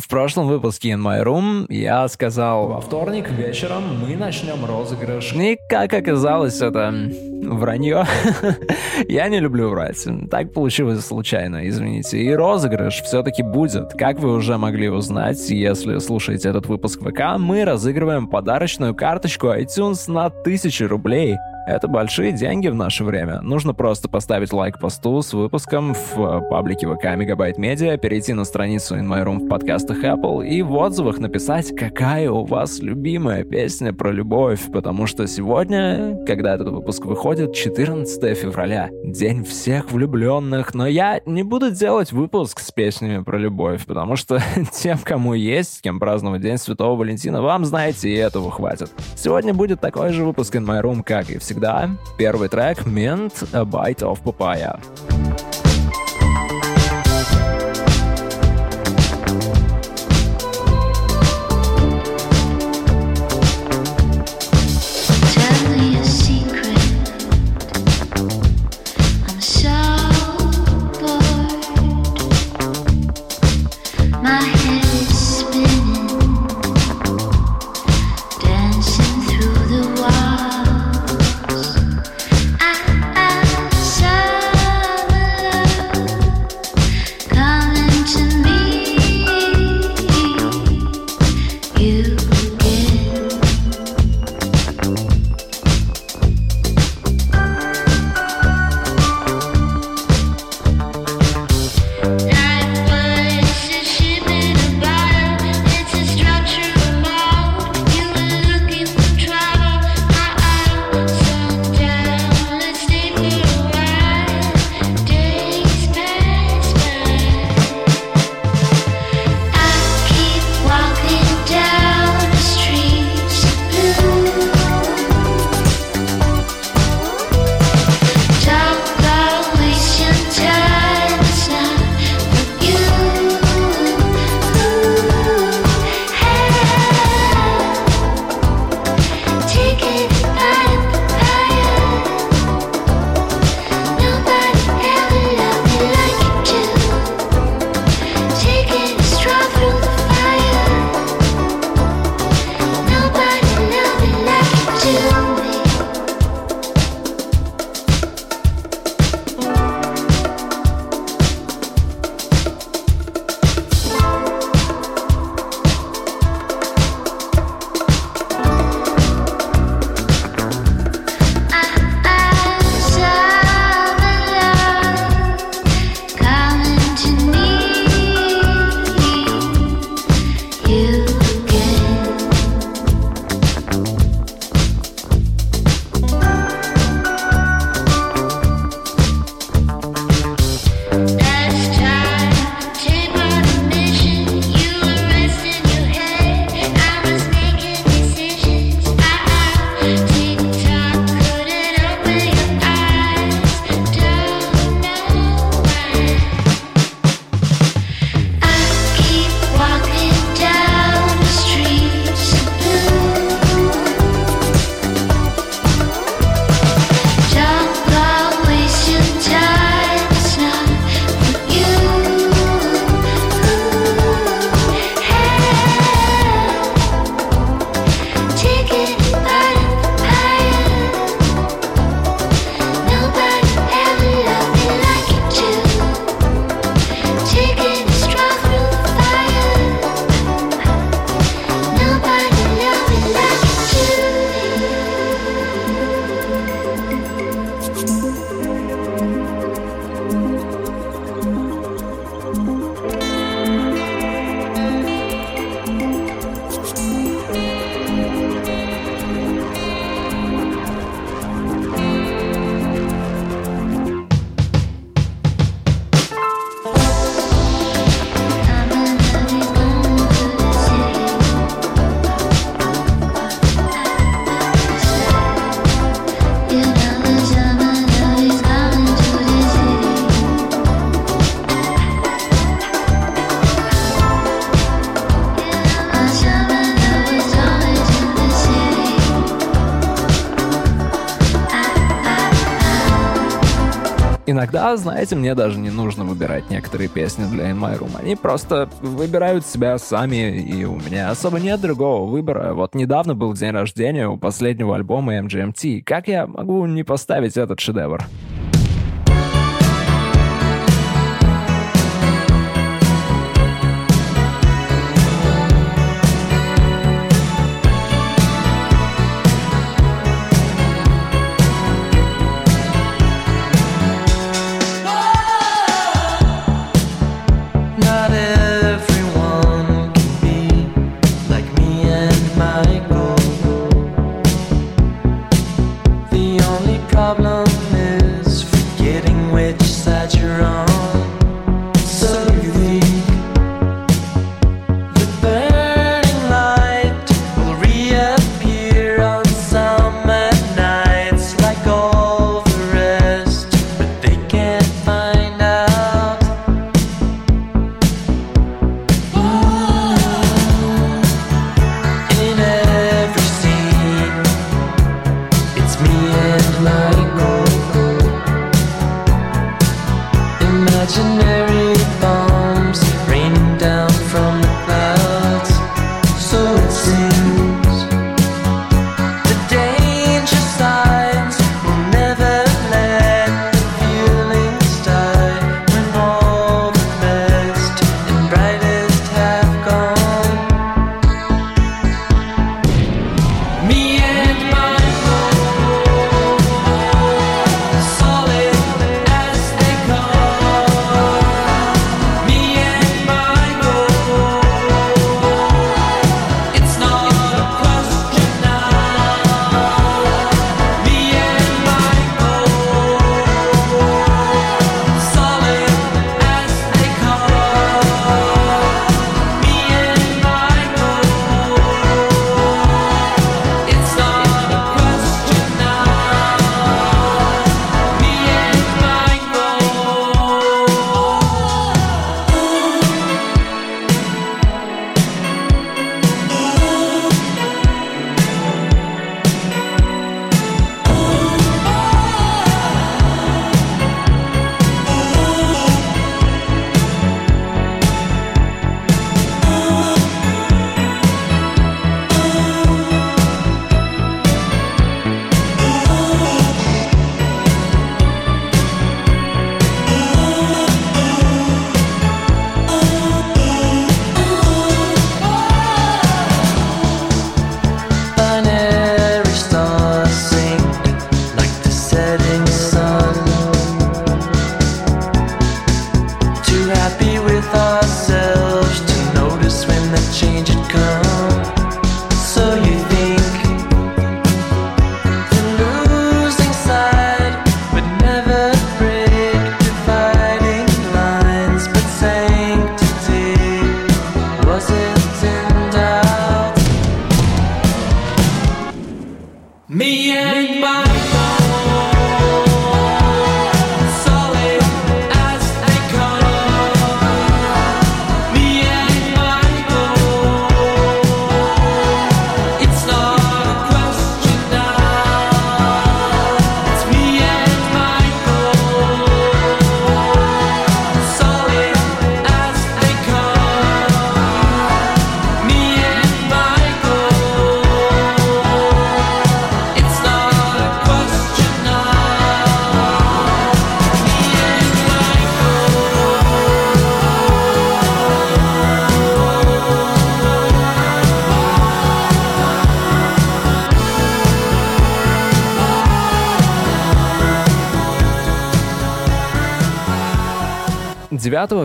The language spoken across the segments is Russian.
В прошлом выпуске In My Room я сказал, во вторник вечером мы начнем розыгрыш. И как оказалось, это вранье. я не люблю врать. Так получилось случайно, извините. И розыгрыш все-таки будет. Как вы уже могли узнать, если слушаете этот выпуск ВК, мы разыгрываем подарочную карточку iTunes на 1000 рублей. Это большие деньги в наше время. Нужно просто поставить лайк посту с выпуском в паблике ВК Мегабайт Медиа, перейти на страницу In My Room в подкастах Apple и в отзывах написать, какая у вас любимая песня про любовь, потому что сегодня, когда этот выпуск выходит, 14 февраля, день всех влюбленных, но я не буду делать выпуск с песнями про любовь, потому что тем, кому есть с кем праздновать День Святого Валентина, вам, знаете, и этого хватит. Сегодня будет такой же выпуск In My Room, как и всегда всегда, первый трек Mint A Bite of Papaya. Иногда, знаете, мне даже не нужно выбирать некоторые песни для In My Room. Они просто выбирают себя сами, и у меня особо нет другого выбора. Вот недавно был день рождения у последнего альбома MGMT. Как я могу не поставить этот шедевр?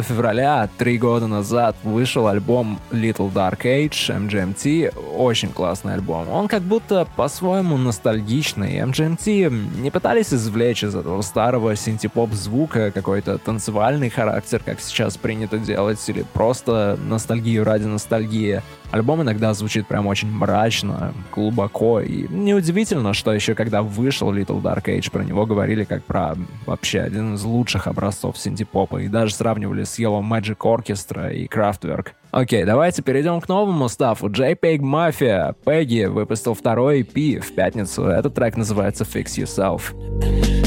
Февраля, три года назад, вышел альбом Little Dark Age MGMT. Очень классный альбом. Он как будто по-своему ностальгичный. MGMT не пытались извлечь из этого старого синтепоп звука какой-то танцевальный характер, как сейчас принято делать, или просто ностальгию ради ностальгии. Альбом иногда звучит прям очень мрачно, глубоко, и неудивительно, что еще когда вышел Little Dark Age, про него говорили как про вообще один из лучших образцов синтепопа, и даже сравнивали с Yellow Magic Orchestra и Kraftwerk. Окей, давайте перейдем к новому стафу. JPEG Mafia. Пегги выпустил второй EP в пятницу. Этот трек называется Fix Yourself.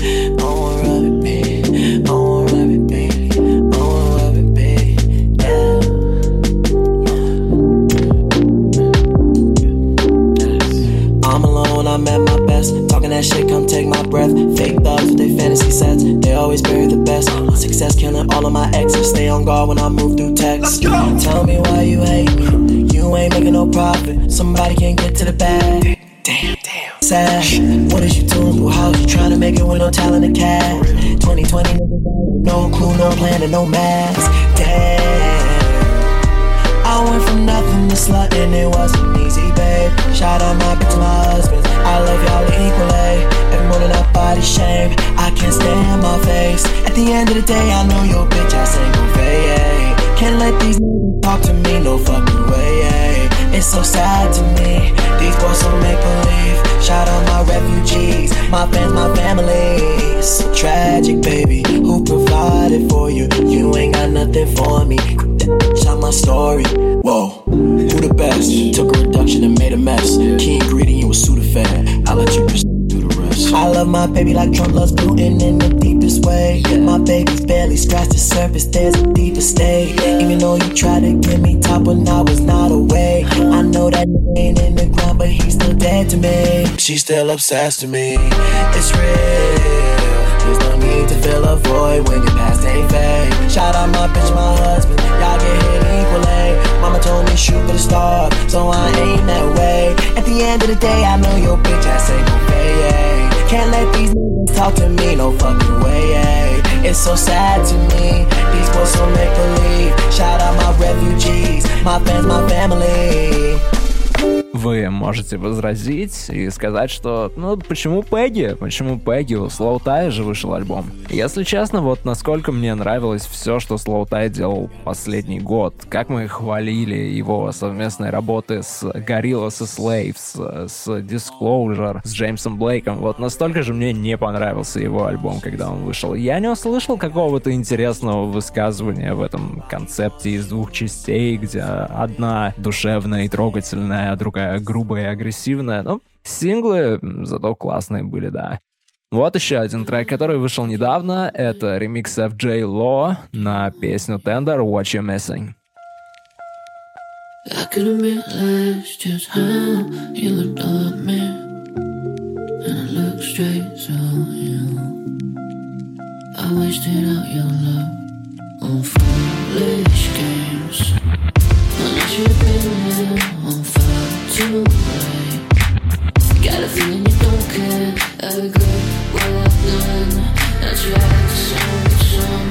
That shit, come take my breath. Fake thugs with their fantasy sets, they always bury the best. My success killing all of my exes. Stay on guard when I move through text. Tell me why you hate me. You ain't making no profit. Somebody can't get to the bag. Damn, damn. Sad. What is you doing through house? You trying to make it with no talent and cash. 2020 no clue, no plan, and no mask. Damn. I went from nothing to slut and it wasn't easy, babe. Shout out my bitch, my husband. I love y'all equally. Every morning I body shame. I can't stand my face. At the end of the day, I know your bitch I ain't gon' fade. Can't let these niggas talk to me no fucking way. It's so sad to me. These boys don't make believe. Shout out my refugees, my fans, my family. So tragic, baby. Who provided for you? You ain't got nothing for me. My story. Whoa, who the best? Took a reduction and made a mess. Key ingredient was Sudafed. I let you do the rest. I love my baby like Trump loves Putin in the deepest way. My baby's barely scratched the surface. There's a deeper state. Even though you tried to give me top when I was not awake. I know that ain't in the ground, but he's still dead to me. She's still obsessed with me. It's real. Need to fill a void when your past ain't fake. Shout out my bitch, my husband. Y'all get hit equally. Mama told me shoot for the stars, so I aim that way. At the end of the day, I know your bitch ass ain't gon' pay. Can't let these niggas talk to me no fucking way. It's so sad to me. These boys so make believe. Shout out my refugees, my fans, my family. Вы можете возразить и сказать, что ну почему Пегги? Почему Пегги? У Слоутай же вышел альбом. Если честно, вот насколько мне нравилось все, что Слоутай делал последний год. Как мы хвалили его совместной работы с Gorillaz и Slaves, с Disclosure, с Джеймсом Блейком. Вот настолько же мне не понравился его альбом, когда он вышел. Я не услышал какого-то интересного высказывания в этом концепте из двух частей, где одна душевная и трогательная, а другая такая грубая и агрессивная. Но синглы зато классные были, да. Вот еще один трек, который вышел недавно. Это ремикс FJ Law на песню Tender What You Missing. I couldn't realize just how you looked at me And I looked straight to you I wasted out your love on foolish games I let you been there on you Got a feeling you don't care. I done. To show some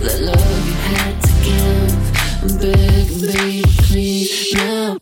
that love you had to give. Begging, baby, please now.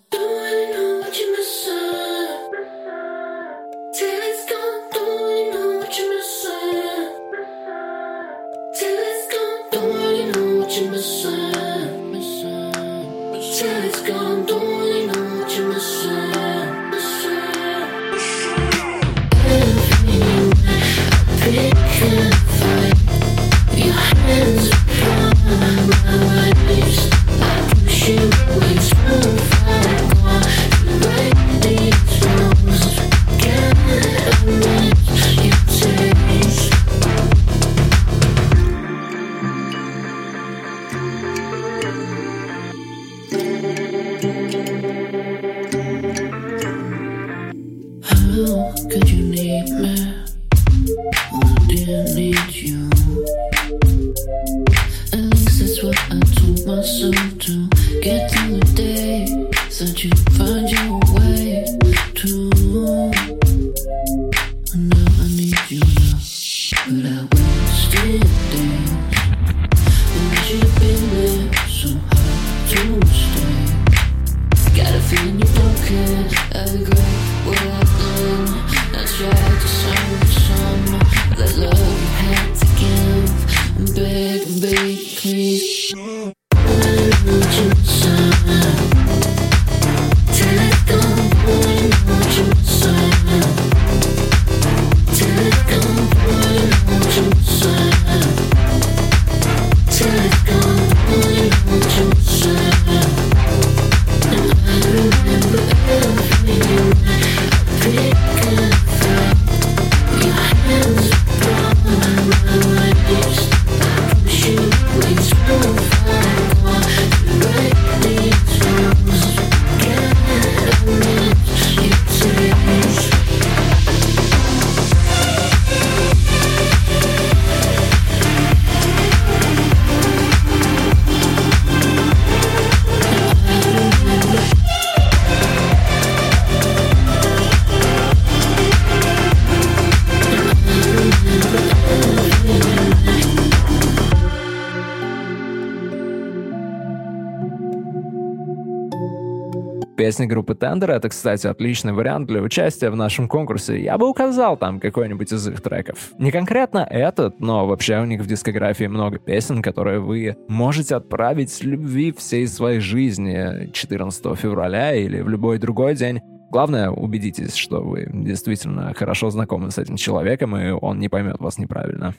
Песня группы Тендер — это, кстати, отличный вариант для участия в нашем конкурсе. Я бы указал там какой-нибудь из их треков. Не конкретно этот, но вообще у них в дискографии много песен, которые вы можете отправить с любви всей своей жизни 14 февраля или в любой другой день. Главное, убедитесь, что вы действительно хорошо знакомы с этим человеком, и он не поймет вас неправильно.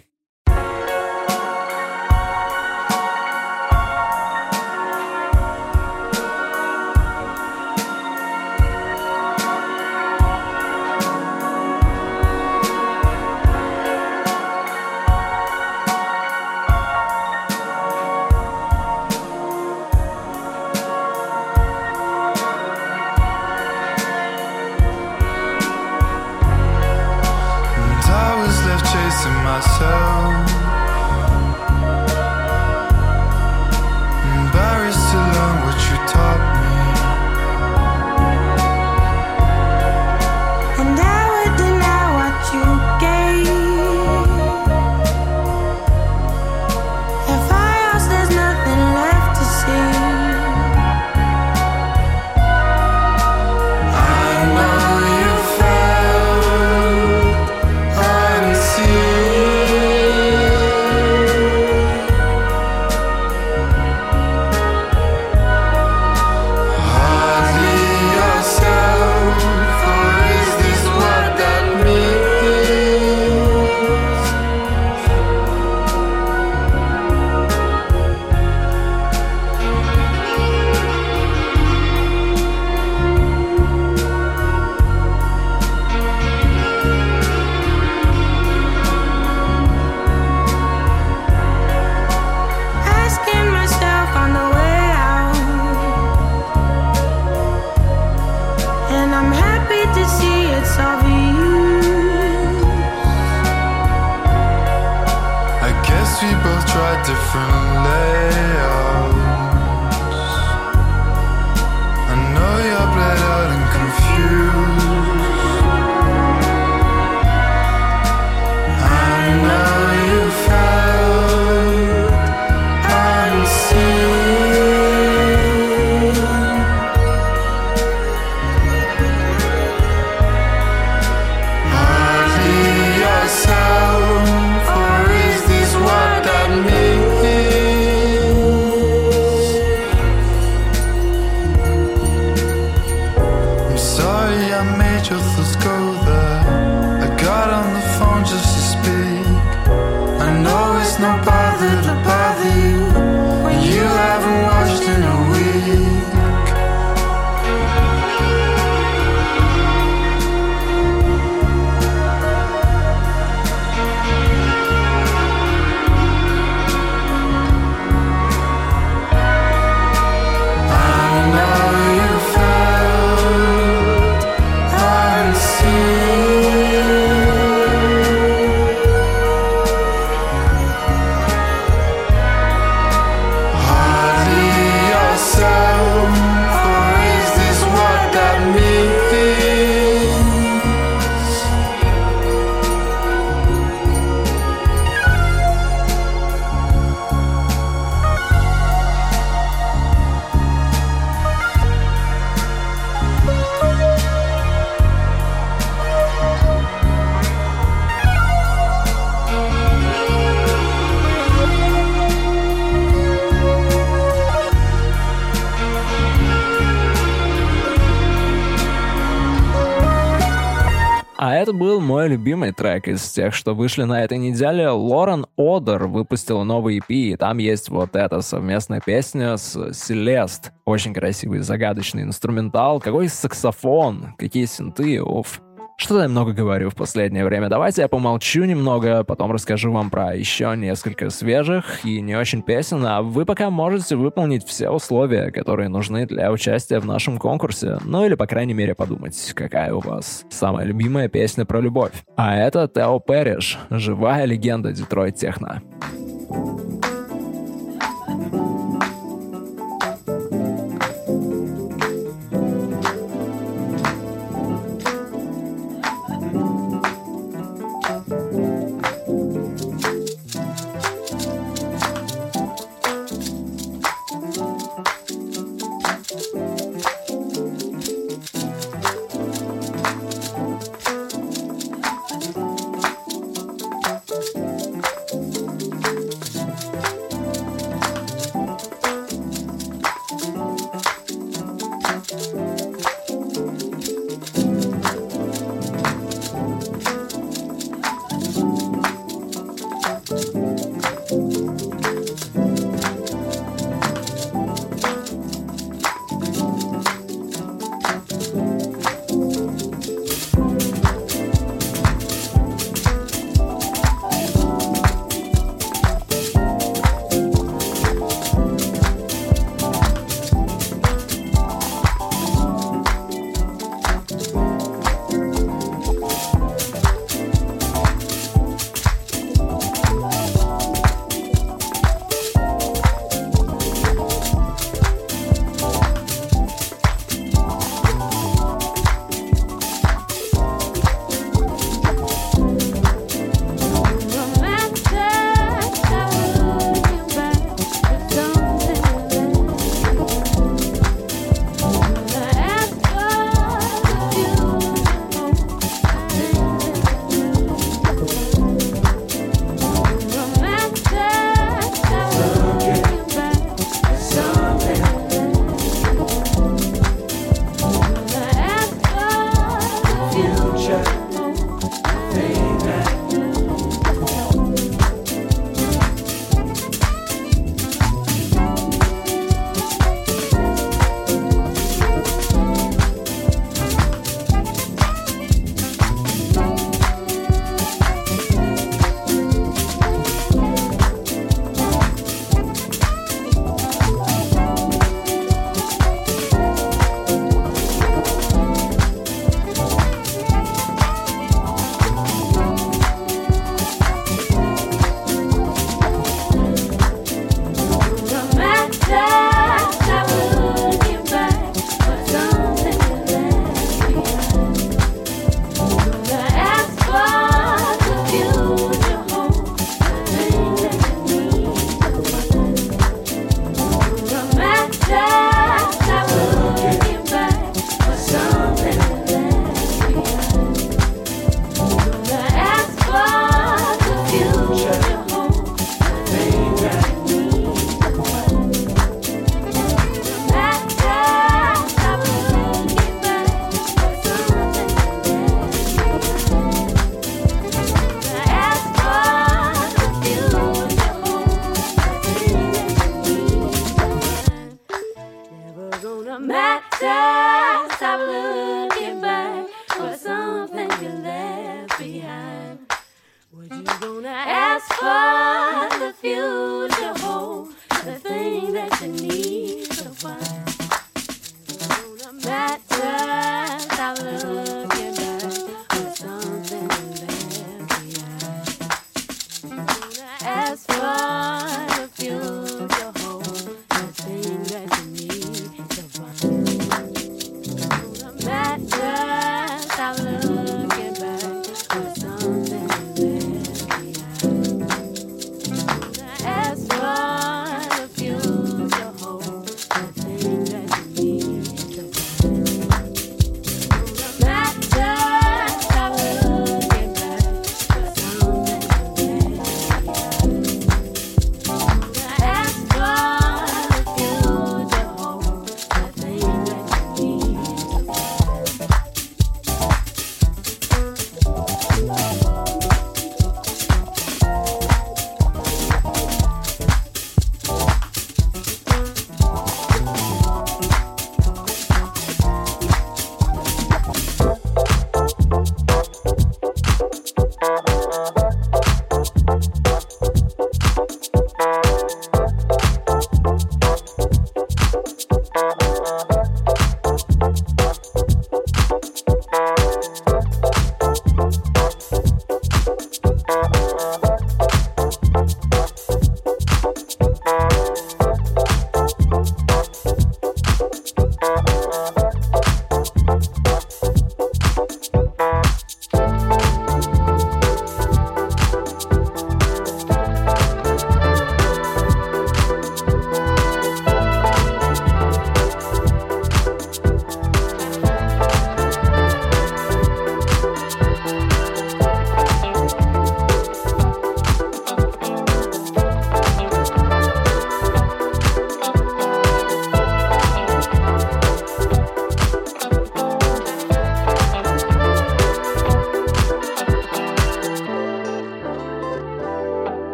Любимый трек из тех, что вышли на этой неделе. Лорен Одер выпустила новый EP, и там есть вот эта совместная песня с Селест. Очень красивый, загадочный инструментал. Какой саксофон, какие синты, уф. Что-то я много говорю в последнее время. Давайте я помолчу немного, потом расскажу вам про еще несколько свежих и не очень песен, а вы пока можете выполнить все условия, которые нужны для участия в нашем конкурсе. Ну или, по крайней мере, подумать, какая у вас самая любимая песня про любовь. А это Тео Перриш, живая легенда Детройт Техно. Это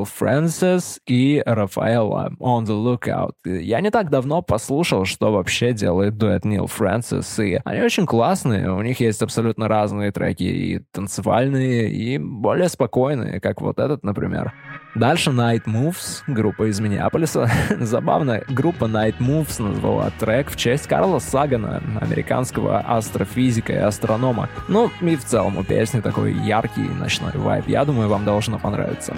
Нил Фрэнсис и Рафаэла On The Lookout. Я не так давно послушал, что вообще делает дуэт Нил Фрэнсис, и они очень классные, у них есть абсолютно разные треки, и танцевальные, и более спокойные, как вот этот, например. Дальше Night Moves, группа из Миннеаполиса. Забавно, группа Night Moves назвала трек в честь Карла Сагана, американского астрофизика и астронома. Ну, и в целом у песни такой яркий ночной вайб. Я думаю, вам должно понравиться.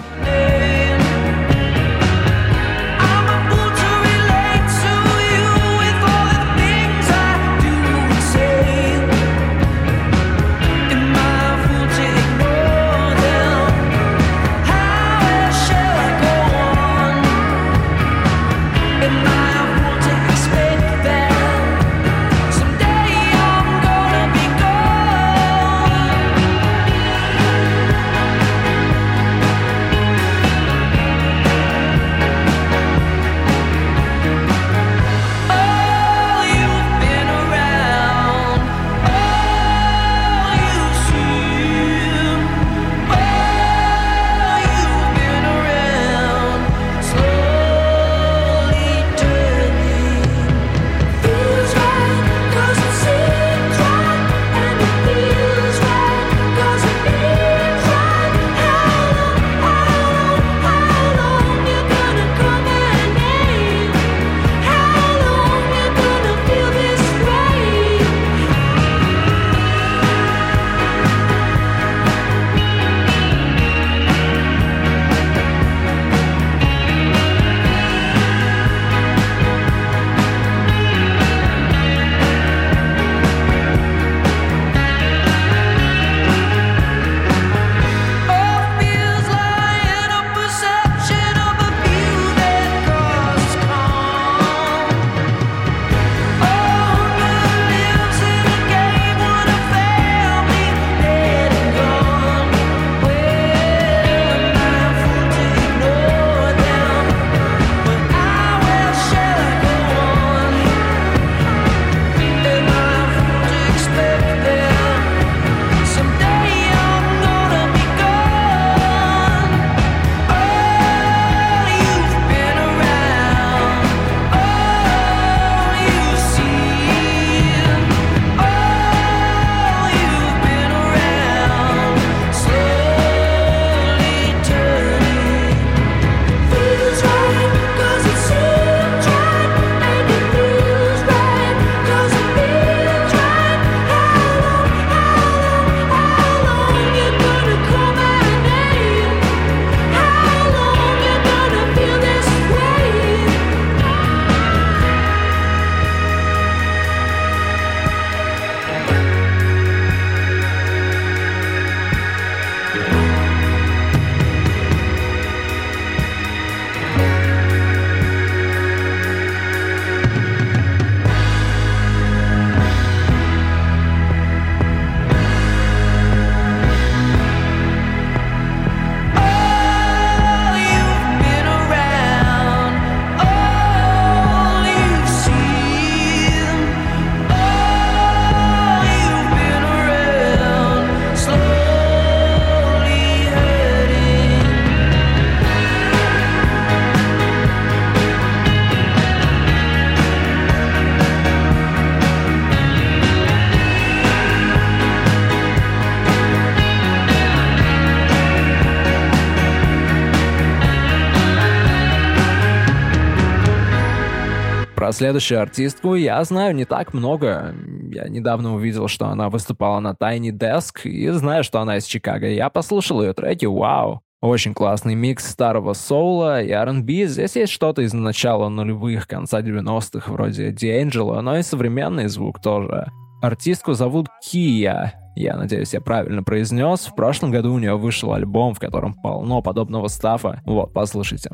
Следующую артистку я знаю не так много. Я недавно увидел, что она выступала на Tiny Desk, и знаю, что она из Чикаго. Я послушал ее треки, вау. Очень классный микс старого соула и R&B. Здесь есть что-то из начала нулевых, конца 90-х, вроде D'Angelo, но и современный звук тоже. Артистку зовут Кия. Я надеюсь, я правильно произнес. В прошлом году у нее вышел альбом, в котором полно подобного стафа. Вот, послушайте.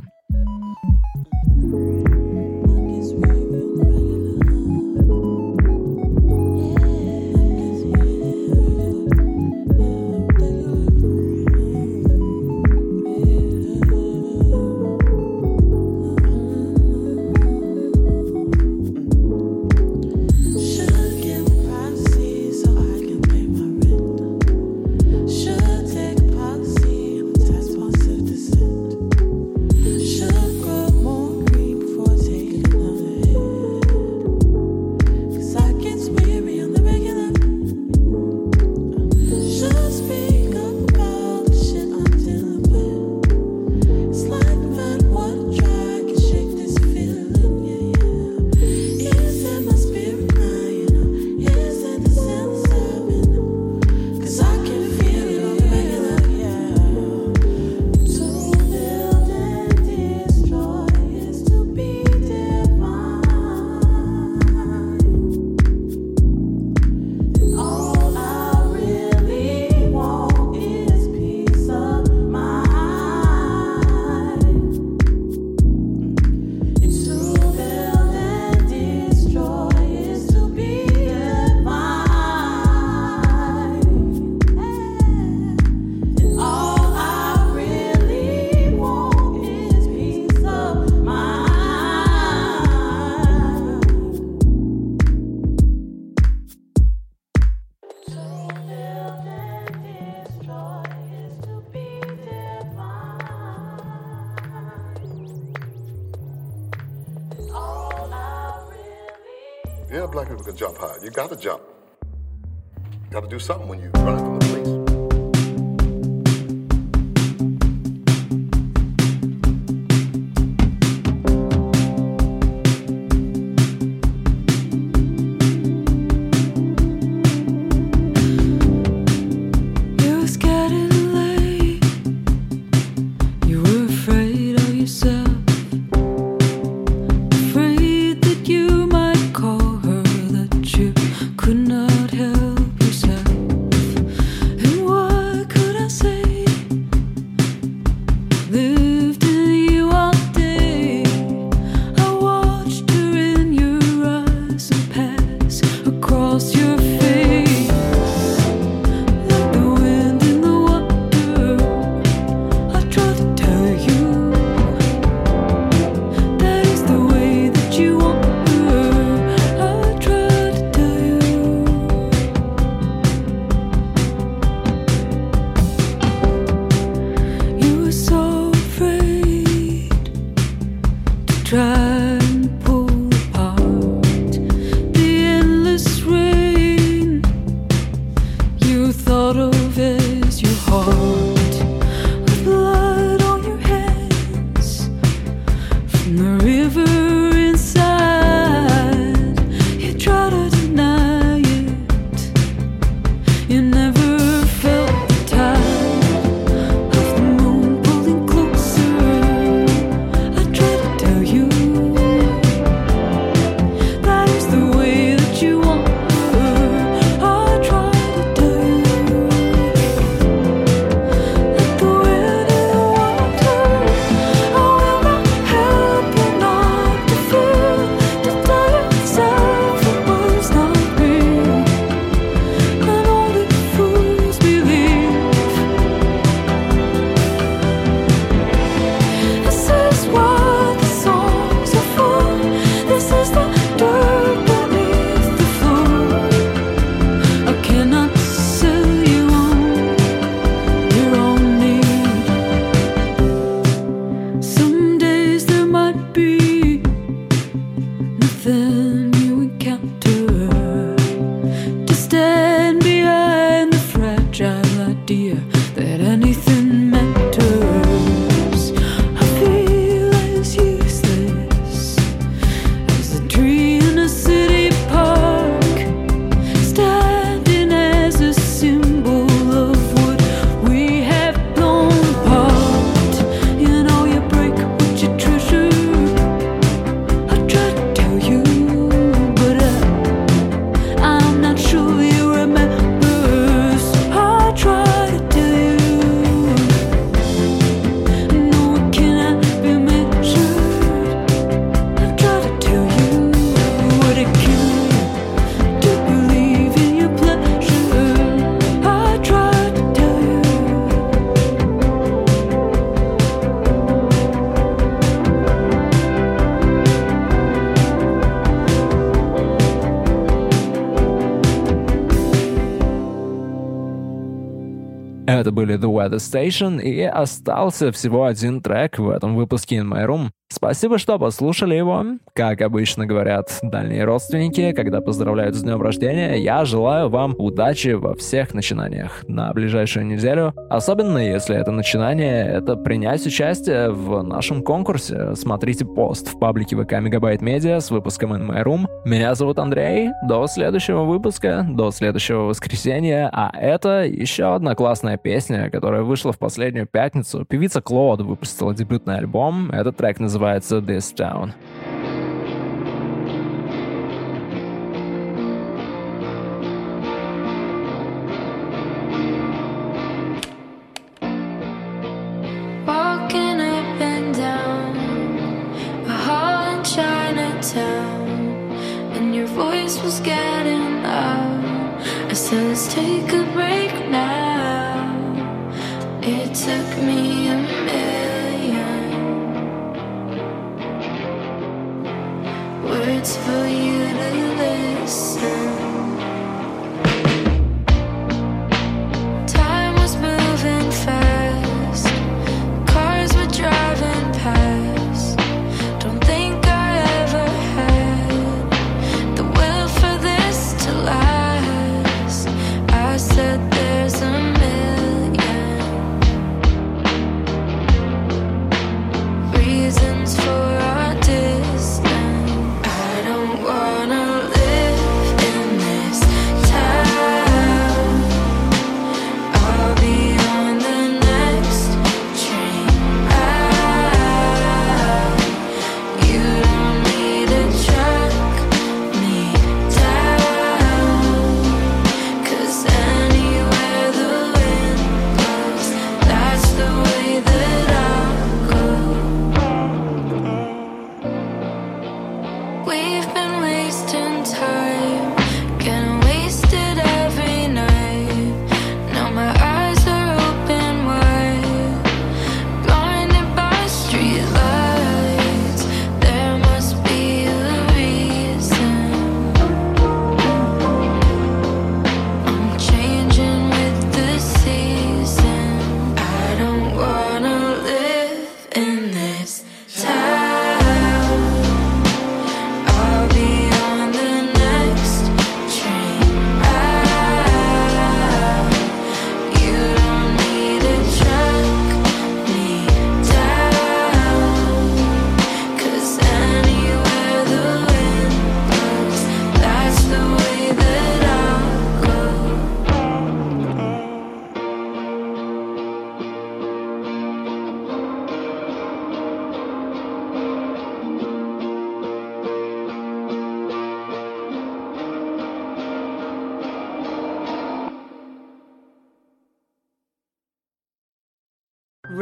jump high. You got to jump. You got to do something when you run. Это были The Weather Station, и остался всего один трек в этом выпуске In My Room. Спасибо, что послушали его. Как обычно говорят дальние родственники, когда поздравляют с днем рождения, я желаю вам удачи во всех начинаниях на ближайшую неделю. Особенно если это начинание, это принять участие в нашем конкурсе. Смотрите пост в паблике ВК Мегабайт Медиа с выпуском In My Room. Меня зовут Андрей. До следующего выпуска, до следующего воскресенья. А это еще одна классная песня, которая вышла в последнюю пятницу. Певица Клод выпустила дебютный альбом. Этот трек называется This Town. Voice was getting loud. I said, Let's take a break words for you to listen.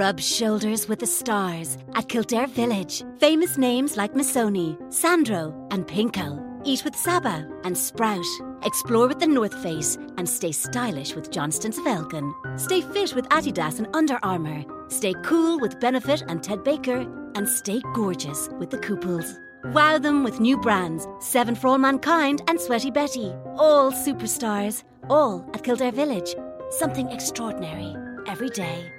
Rub shoulders with the stars at Kildare Village. Famous names like Missoni, Sandro, and Pinko. Eat with Saba and Sprout. Explore with the North Face and stay stylish with Johnston's of Elgin. Stay fit with Adidas and Under Armour. Stay cool with Benefit and Ted Baker. And stay gorgeous with the Couples. Wow them with new brands Seven for All Mankind and Sweaty Betty. All superstars. All at Kildare Village. Something extraordinary every day.